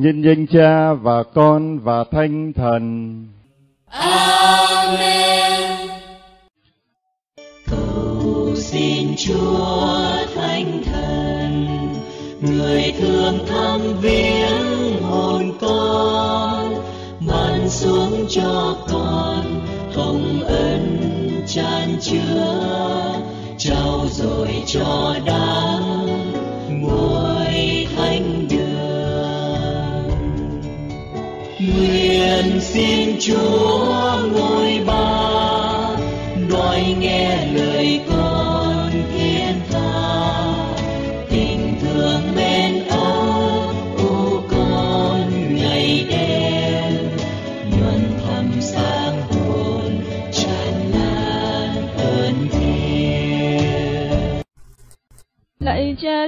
nhân danh Cha và Con và Thánh Thần. Amen. Cầu xin Chúa Thánh Thần, người thương thăm viếng hồn con, ban xuống cho con hồng ân tràn chứa, trao rồi cho đáng Nguyện xin Chúa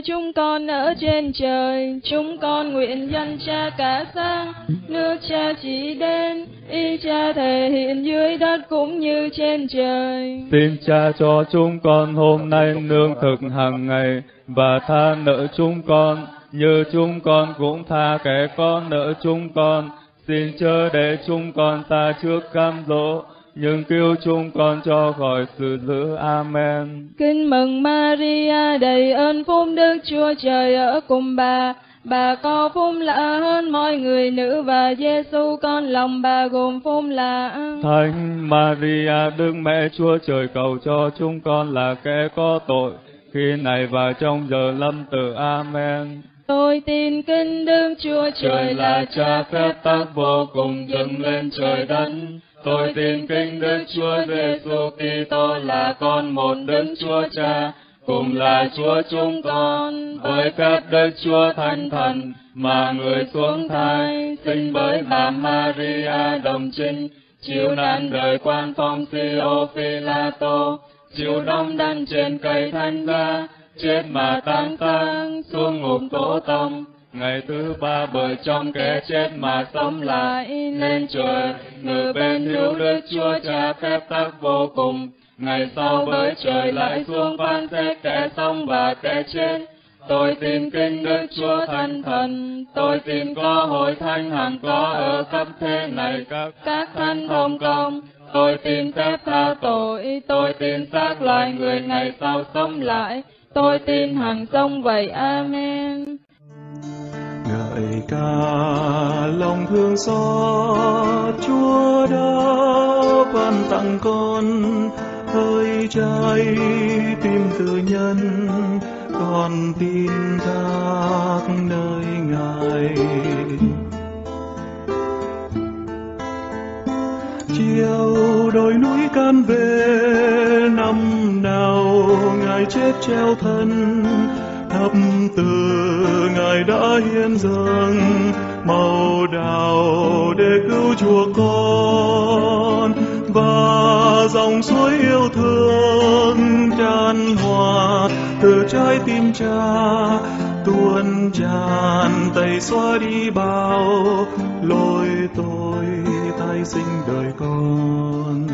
chúng con ở trên trời, chúng con nguyện dân cha cả sang nước cha chỉ đến, ý cha thể hiện dưới đất cũng như trên trời. Xin cha cho chúng con hôm nay nương thực hàng ngày và tha nợ chúng con như chúng con cũng tha kẻ con nợ chúng con. Xin chớ để chúng con ta trước cam dỗ nhưng cứu chúng con cho khỏi sự dữ. Amen. Kinh mừng Maria đầy ơn phúc Đức Chúa Trời ở cùng bà. Bà có phúc lạ hơn mọi người nữ và Giêsu con lòng bà gồm phúc lạ. Thánh Maria Đức Mẹ Chúa Trời cầu cho chúng con là kẻ có tội khi này và trong giờ lâm tử. Amen. Tôi tin kinh Đức Chúa Trời là cha phép tác vô cùng dâng lên trời đất. Tôi tin kinh Đức Chúa Giêsu Kitô là con một Đức Chúa Cha, cùng là Chúa chúng con, với phép Đức Chúa Thánh Thần, mà người xuống thai, sinh bởi bà Maria đồng trinh, chịu nạn đời quan phong Siô Phi La Tô, chịu đóng đăn trên cây thanh gia, chết mà tan táng xuống ngục tổ tông ngày thứ ba bởi trong kẻ chết mà sống lại lên trời ngự bên hữu đức chúa cha phép tắc vô cùng ngày sau bởi trời lại xuống phán xét kẻ sống và kẻ chết tôi tin kinh đức chúa thánh thần tôi tin có hội thánh hằng có ở khắp thế này các các thánh thông công. tôi tin phép tha tội tôi tin xác loài người ngày sau sống lại Tôi tin hằng sông vậy. Amen ơi ca, lòng thương xót, chúa đã ban tặng con hơi trái tim tự nhân, con tin thác nơi ngài. Chiều đồi núi can về, năm nào ngài chết treo thân thập từ ngài đã hiến dâng, màu đào để cứu chuộc con. Và dòng suối yêu thương tràn hòa từ trái tim cha, tuôn tràn tẩy xóa đi bao lỗi tôi tái sinh đời con.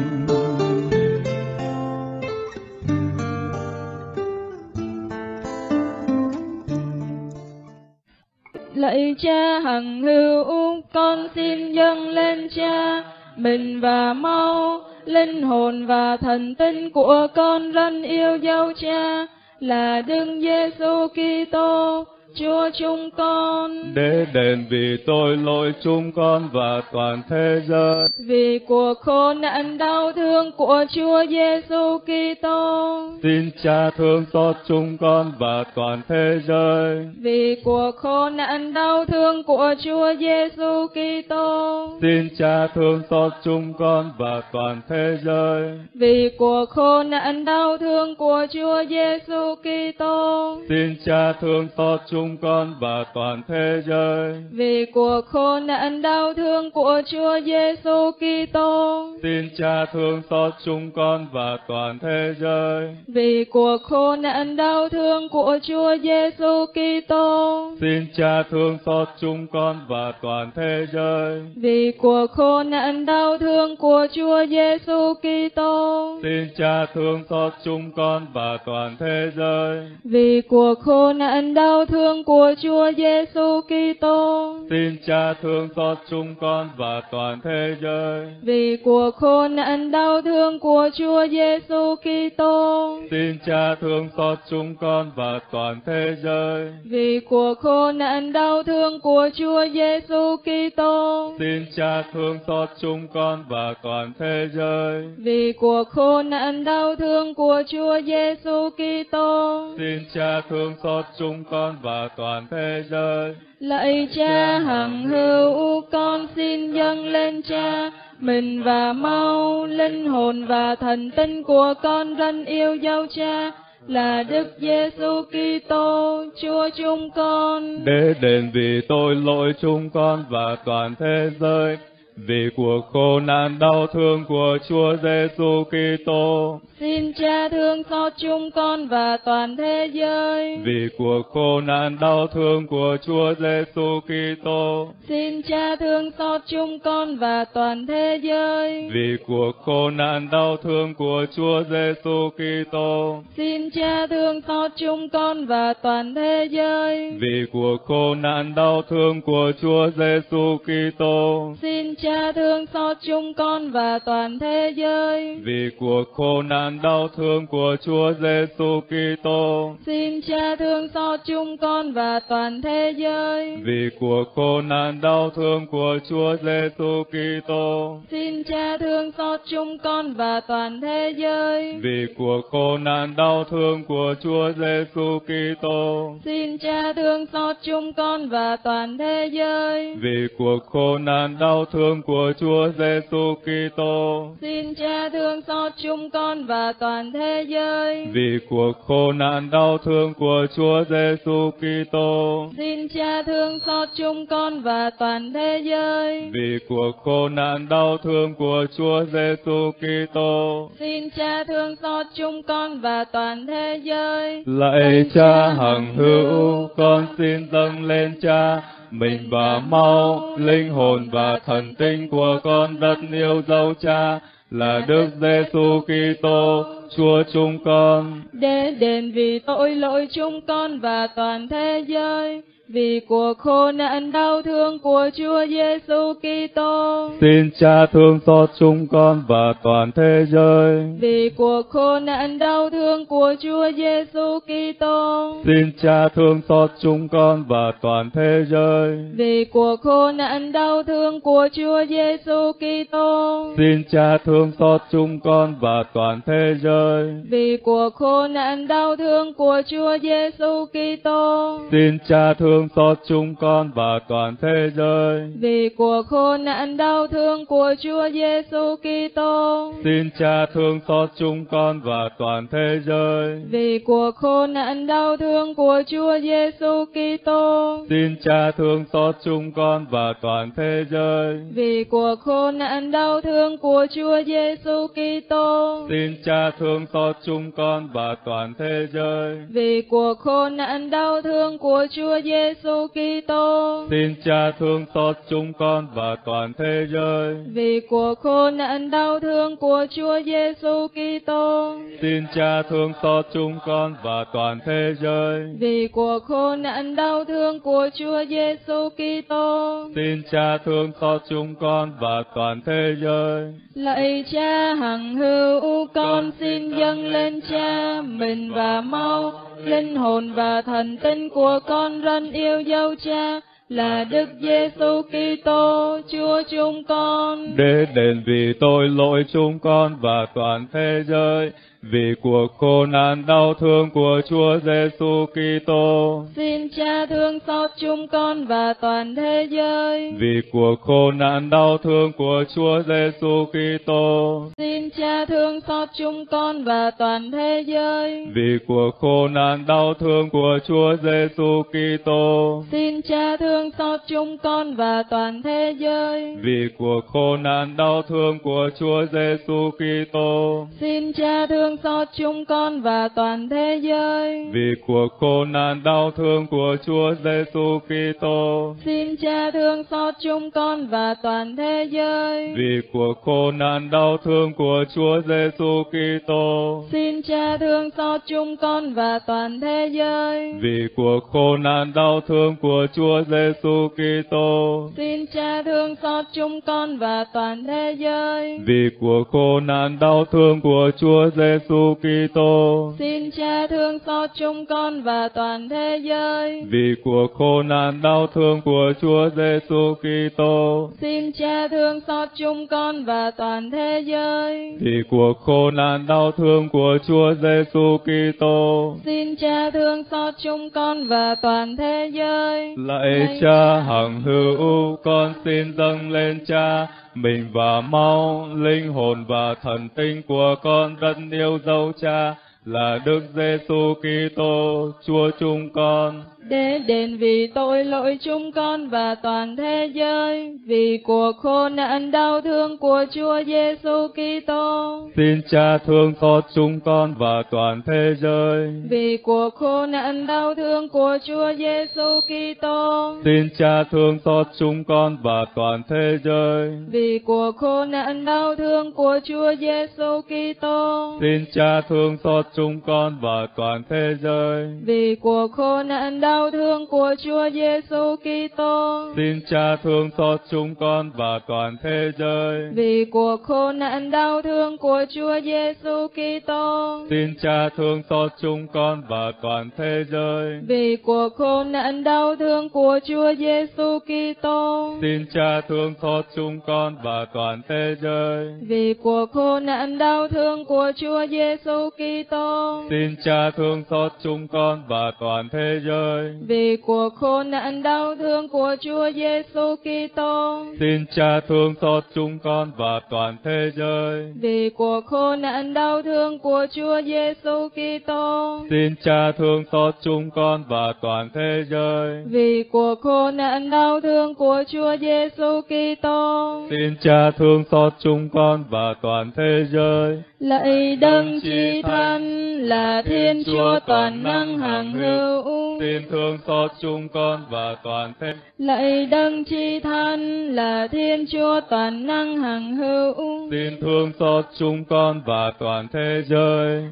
Lạy cha hằng hữu, con xin dâng lên cha, mình và mau, linh hồn và thần tinh của con răn yêu dấu cha, là Đức Giêsu Kitô, Chúa chúng con. để đền vì tôi lỗi chúng con và toàn thế giới Vì cuộc khổ nạn đau thương của Chúa Giêsu Kitô, Xin cha thương xót chúng con và toàn thế giới. vì cuộc khổ nạn đau thương của Chúa Giêsu Kitô, Xin cha thương xót chúng con và toàn thế giới. vì cuộc khổ nạn đau thương của Chúa Giêsu Kitô, Xin cha thương xót chúng con và toàn thế giới. vì cuộc khổ nạn đau thương của Chúa Giêsu Kitô, Xin cha thương xót chúng con và toàn thế giới. vì cuộc khổ nạn đau thương của Chúa Giêsu Kitô, Xin cha thương xót chúng con và toàn thế giới. vì cuộc khổ nạn đau thương của Chúa Giêsu Kitô, Xin cha thương xót chúng con và toàn thế giới. vì cuộc khổ nạn đau thương thương của Chúa Giêsu Kitô. Xin Cha thương xót chúng con và toàn thế giới. Vì cuộc khổ nạn đau thương của Chúa Giêsu Kitô. Xin Cha thương xót chúng con và toàn thế giới. Vì cuộc khổ nạn đau thương của Chúa Giêsu Kitô. Xin Cha thương xót chúng con và toàn thế giới. Vì cuộc khổ nạn đau thương của Chúa Giêsu Kitô. Xin Cha thương xót chúng con và toàn thế giới. Lạy Cha hằng hữu, con xin dâng lên Cha mình và mau linh hồn và thần tinh của con rất yêu dấu Cha là Đức Giêsu Kitô, Chúa chúng con. Để đền vì tôi lỗi chúng con và toàn thế giới, vì cuộc khổ nạn đau thương của Chúa Giêsu Kitô. Xin Cha thương xót chúng con và toàn thế giới. Vì cuộc khổ nạn đau thương của Chúa Giêsu Kitô. Xin Cha thương xót chúng con và toàn thế giới. Vì cuộc khổ nạn đau thương của Chúa Giêsu Kitô. Xin Cha thương xót chúng con và toàn thế giới. Vì cuộc khổ nạn đau thương của Chúa Giêsu Kitô. Xin Cha thương xót chúng con và toàn thế giới. Vì cuộc khổ nạn đau thương của Chúa Giêsu Kitô. Xin Cha thương xót chúng con và toàn thế giới. Vì cuộc khổ nạn đau thương của Chúa Giêsu Kitô. Xin Cha thương xót chúng con và toàn thế giới. Vì cuộc khổ nạn đau thương của Chúa Giêsu Kitô. Xin Cha thương xót chúng con và toàn thế giới. Vì cuộc khổ nạn đau thương của Chúa Giêsu Kitô. Xin Cha thương xót chúng con và toàn thế giới. Vì cuộc khổ nạn đau thương của Chúa Giêsu Kitô. Xin Cha thương xót chúng con và toàn thế giới. Vì cuộc khổ nạn đau thương của Chúa Giêsu Kitô. Xin Cha thương xót chúng con và toàn thế giới. Lạy Cha hằng hữu, con xin dâng lên Cha mình và mau linh hồn và thần tinh của con rất yêu dấu Cha là Đức Giêsu Kitô, Chúa chúng con. Để đền vì tội lỗi chúng con và toàn thế giới, vì cuộc khổ nạn đau thương của Chúa Giêsu Kitô. Xin Cha thương xót chúng con và toàn thế giới. Vì cuộc khổ nạn đau thương của Chúa Giêsu Kitô. Xin Cha thương xót chúng con và toàn thế giới. Vì cuộc khổ nạn đau thương của Chúa Giêsu Kitô. Xin Cha thương xót chúng con và toàn thế giới. Vì cuộc khổ nạn đau thương của Chúa Giêsu Kitô. Xin Cha thương xót chúng con và toàn thế giới. Vì cuộc khổ nạn đau thương của Chúa Giêsu Kitô. Xin Cha thương xót chúng con và toàn thế giới. Vì cuộc khổ nạn đau thương của Chúa Giêsu Kitô. Xin Cha thương xót chúng con và toàn thế giới. Vì cuộc khổ nạn đau thương của Chúa Giêsu Kitô. Xin Cha thương xót chúng con và toàn thế giới. Vì cuộc khổ nạn đau thương của Chúa Giêsu Kitô. Xin Cha thương xót chúng con và toàn thế giới. Vì cuộc khổ nạn đau thương của Chúa Giêsu Kitô. Xin Cha thương xót chúng con và toàn thế giới. Vì cuộc khổ nạn đau thương của Chúa Giêsu Kitô. Xin Cha thương xót chúng con và toàn thế giới. Lạy Cha hằng hữu, con xin dâng lên Cha mình và mau linh hồn và thần tinh của con răn yêu dấu Cha là Đức Giêsu Kitô, Chúa chúng con. Để đền vì tôi lỗi chúng con và toàn thế giới, vì cuộc khổ nạn đau thương của Chúa Giêsu Kitô. Xin Cha thương xót chúng con và toàn thế giới. Vì cuộc khổ nạn đau thương của Chúa Giêsu Kitô. Xin Cha thương xót chúng con và toàn thế giới. Vì cuộc khổ nạn đau thương của Chúa Giêsu Kitô. Xin Cha thương xót chúng con và toàn thế giới. Vì cuộc khổ nạn đau thương của Chúa Giêsu Kitô. Xin Cha thương thương xót chúng con và toàn thế giới. Vì cuộc khổ nạn đau thương của Chúa Giêsu Kitô. Xin Cha thương xót chúng con và toàn thế giới. Vì cuộc khổ nạn đau thương của Chúa Giêsu Kitô. Xin Cha thương xót chúng con và toàn thế giới. Vì cuộc khổ nạn đau thương của Chúa Giêsu Kitô. Xin Cha thương xót chúng con và toàn thế giới. Vì cuộc khổ nạn đau thương của Chúa Giêsu Kitô. Xin Cha thương xót chúng con và toàn thế giới. Vì cuộc khổ nạn đau thương của Chúa Giêsu Kitô. Xin Cha thương xót chúng con và toàn thế giới. Vì cuộc khổ nạn đau thương của Chúa Giêsu Kitô. Xin Cha thương xót chúng con và toàn thế giới. Lạy Cha hằng hữu, con xin dâng lên Cha mình và mau linh hồn và thần tinh của con rất yêu dấu Cha là Đức Giêsu Kitô, Chúa chúng con để đền vì tội lỗi chúng con và toàn thế giới, vì cuộc khổ nạn đau thương của Chúa Giêsu Kitô. Xin Cha thương xót chúng con và toàn thế giới. Vì cuộc khổ nạn đau thương của Chúa Giêsu Kitô. Xin Cha thương xót chúng con và toàn thế giới. Vì cuộc khổ nạn đau thương của Chúa Giêsu Kitô. Xin Cha thương xót chúng con và toàn thế giới. Vì cuộc khổ nạn đau đau thương của Chúa Giêsu Kitô. Xin Cha thương xót chúng con và toàn thế giới. Vì cuộc khổ nạn đau thương của Chúa Giêsu Kitô. Xin Cha thương xót chúng con và toàn thế giới. Vì cuộc khổ nạn đau thương của Chúa Giêsu Kitô. Xin Cha thương xót chúng con và toàn thế giới. Vì cuộc khổ nạn đau thương của Chúa Giêsu Kitô. Xin Cha thương xót chúng con và toàn thế giới vì cuộc khổ nạn đau thương của Chúa Giêsu Kitô. Xin Cha thương xót chúng con và toàn thế giới. Vì cuộc khổ nạn đau thương của Chúa Giêsu Kitô. Xin Cha thương xót chúng con và toàn thế giới. Vì cuộc khổ nạn đau thương của Chúa Giêsu Kitô. Xin Cha thương xót chúng con và toàn thế giới. Lạy đấng chi thân là Thiên Chúa toàn năng hằng hữu. Xin thương xót chúng con và toàn thế. Lạy đấng chi thân là Thiên Chúa toàn năng hằng hữu. Xin thương xót chúng con và toàn thế giới.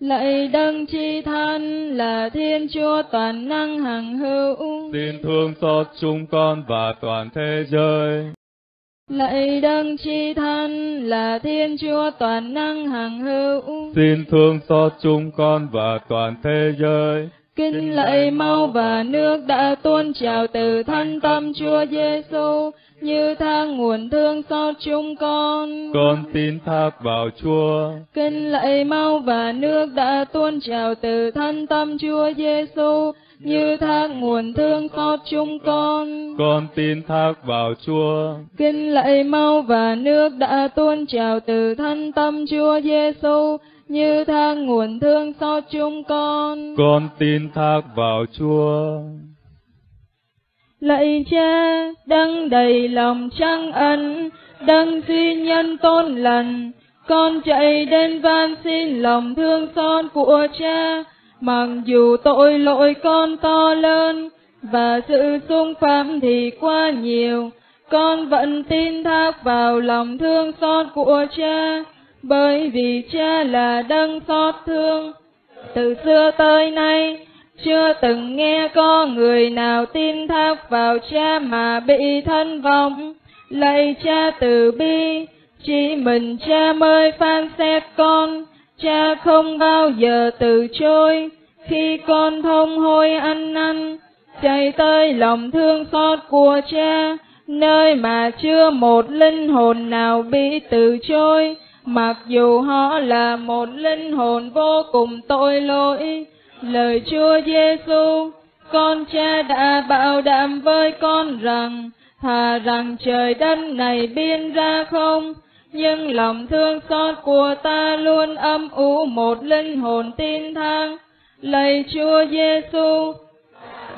Lạy đấng chi thân là Thiên Chúa toàn năng hằng hữu. Xin thương xót chúng con và toàn thế giới. Lạy đấng chi thân là Thiên Chúa toàn năng hằng hữu. Xin thương xót chúng con và toàn thế giới. Kinh lạy mau và nước đã tuôn trào từ thân tâm Chúa Giêsu như thang nguồn thương xót chúng con. Con tin thác vào Chúa. Kinh lạy mau và nước đã tuôn trào từ thân tâm Chúa Giêsu như thác nguồn thương xót chúng con. Con tin thác vào Chúa. Kinh lạy mau và nước đã tuôn trào từ thân tâm Chúa Giêsu như thác nguồn thương xót chúng con. Con tin thác vào Chúa. Lạy Cha, đấng đầy lòng trăng ân, đấng duy nhân tôn lành, con chạy đến van xin lòng thương xót của Cha mặc dù tội lỗi con to lớn và sự xung phạm thì quá nhiều con vẫn tin thác vào lòng thương xót của cha bởi vì cha là đấng xót thương. Từ xưa tới nay, chưa từng nghe có người nào tin thác vào cha mà bị thân vong. Lạy cha từ bi, chỉ mình cha mới phán xét con. Cha không bao giờ từ chối. Khi con thông hôi ăn năn, chạy tới lòng thương xót của cha, nơi mà chưa một linh hồn nào bị từ chối mặc dù họ là một linh hồn vô cùng tội lỗi lời chúa giêsu con cha đã bảo đảm với con rằng thà rằng trời đất này biên ra không nhưng lòng thương xót của ta luôn âm ủ một linh hồn tin thang. Lạy Chúa Giêsu,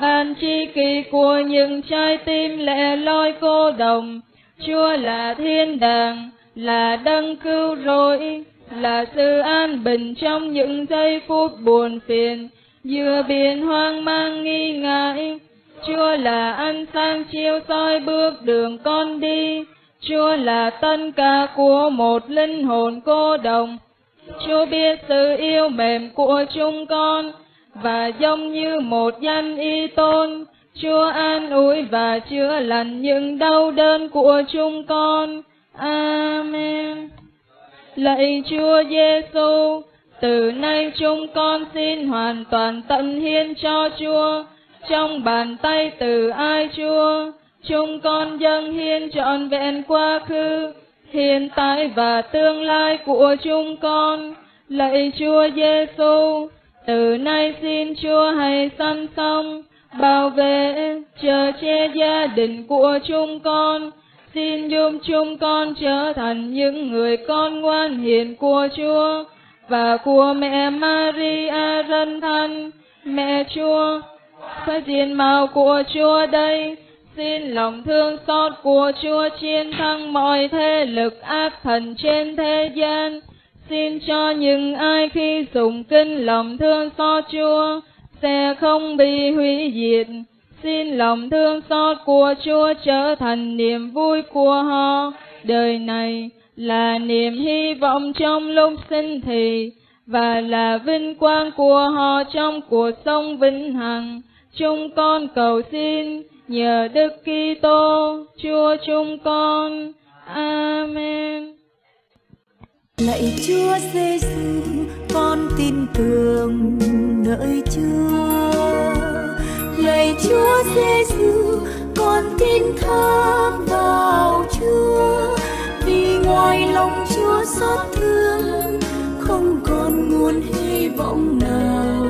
ban chi kỳ của những trái tim lẻ loi cô đồng, Chúa là thiên đàng, là đấng cứu rỗi, là sự an bình trong những giây phút buồn phiền, giữa biển hoang mang nghi ngại. Chúa là ánh sáng chiếu soi bước đường con đi, Chúa là tân ca của một linh hồn cô đồng. Chúa biết sự yêu mềm của chúng con, và giống như một danh y tôn, Chúa an ủi và chữa lành những đau đớn của chúng con. Amen. Lạy Chúa Giêsu, từ nay chúng con xin hoàn toàn tận hiến cho Chúa, trong bàn tay từ ai Chúa, chúng con dâng hiến trọn vẹn quá khứ, hiện tại và tương lai của chúng con. Lạy Chúa Giêsu, từ nay xin Chúa hãy săn sóc, bảo vệ, chờ che gia đình của chúng con. Xin giúp chúng con trở thành những người con ngoan hiền của Chúa và của mẹ Maria dân thân, mẹ Chúa. Phải diện mạo của Chúa đây, xin lòng thương xót của Chúa chiến thắng mọi thế lực ác thần trên thế gian. Xin cho những ai khi dùng kinh lòng thương xót Chúa sẽ không bị hủy diệt. Xin lòng thương xót của Chúa trở thành niềm vui của họ. Đời này là niềm hy vọng trong lúc sinh thì và là vinh quang của họ trong cuộc sống vĩnh hằng. Chúng con cầu xin nhờ Đức Kitô Chúa chúng con. Amen. Lạy Chúa Giêsu, con tin tưởng nơi Chúa. Lạy Chúa Giêsu, con tin thác vào Chúa. Vì ngoài lòng Chúa xót thương, không còn nguồn hy vọng nào.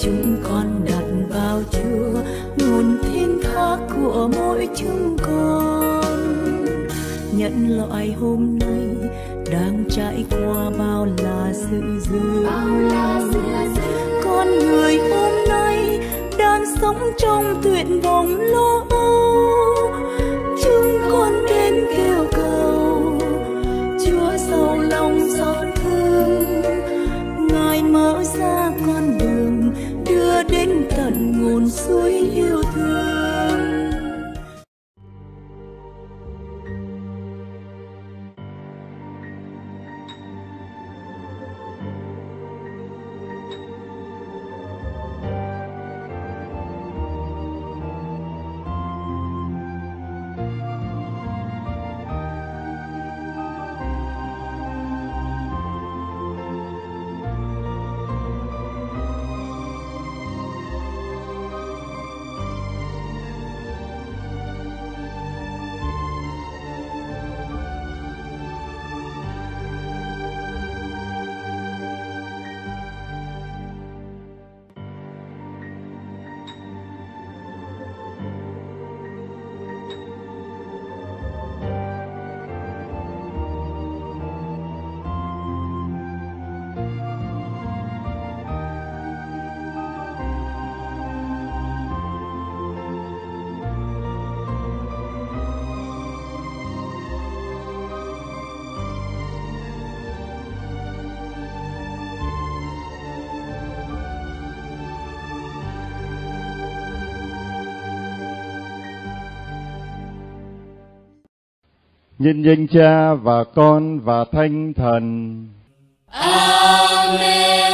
Chúng con đặt vào Chúa, nguồn thiên thác của mỗi chúng con. Nhận loại hôm nay đang trải qua bao là sự dư con người sống trong tuyệt vọng lo âu. Nhân danh Cha và Con và Thánh Thần. Amen.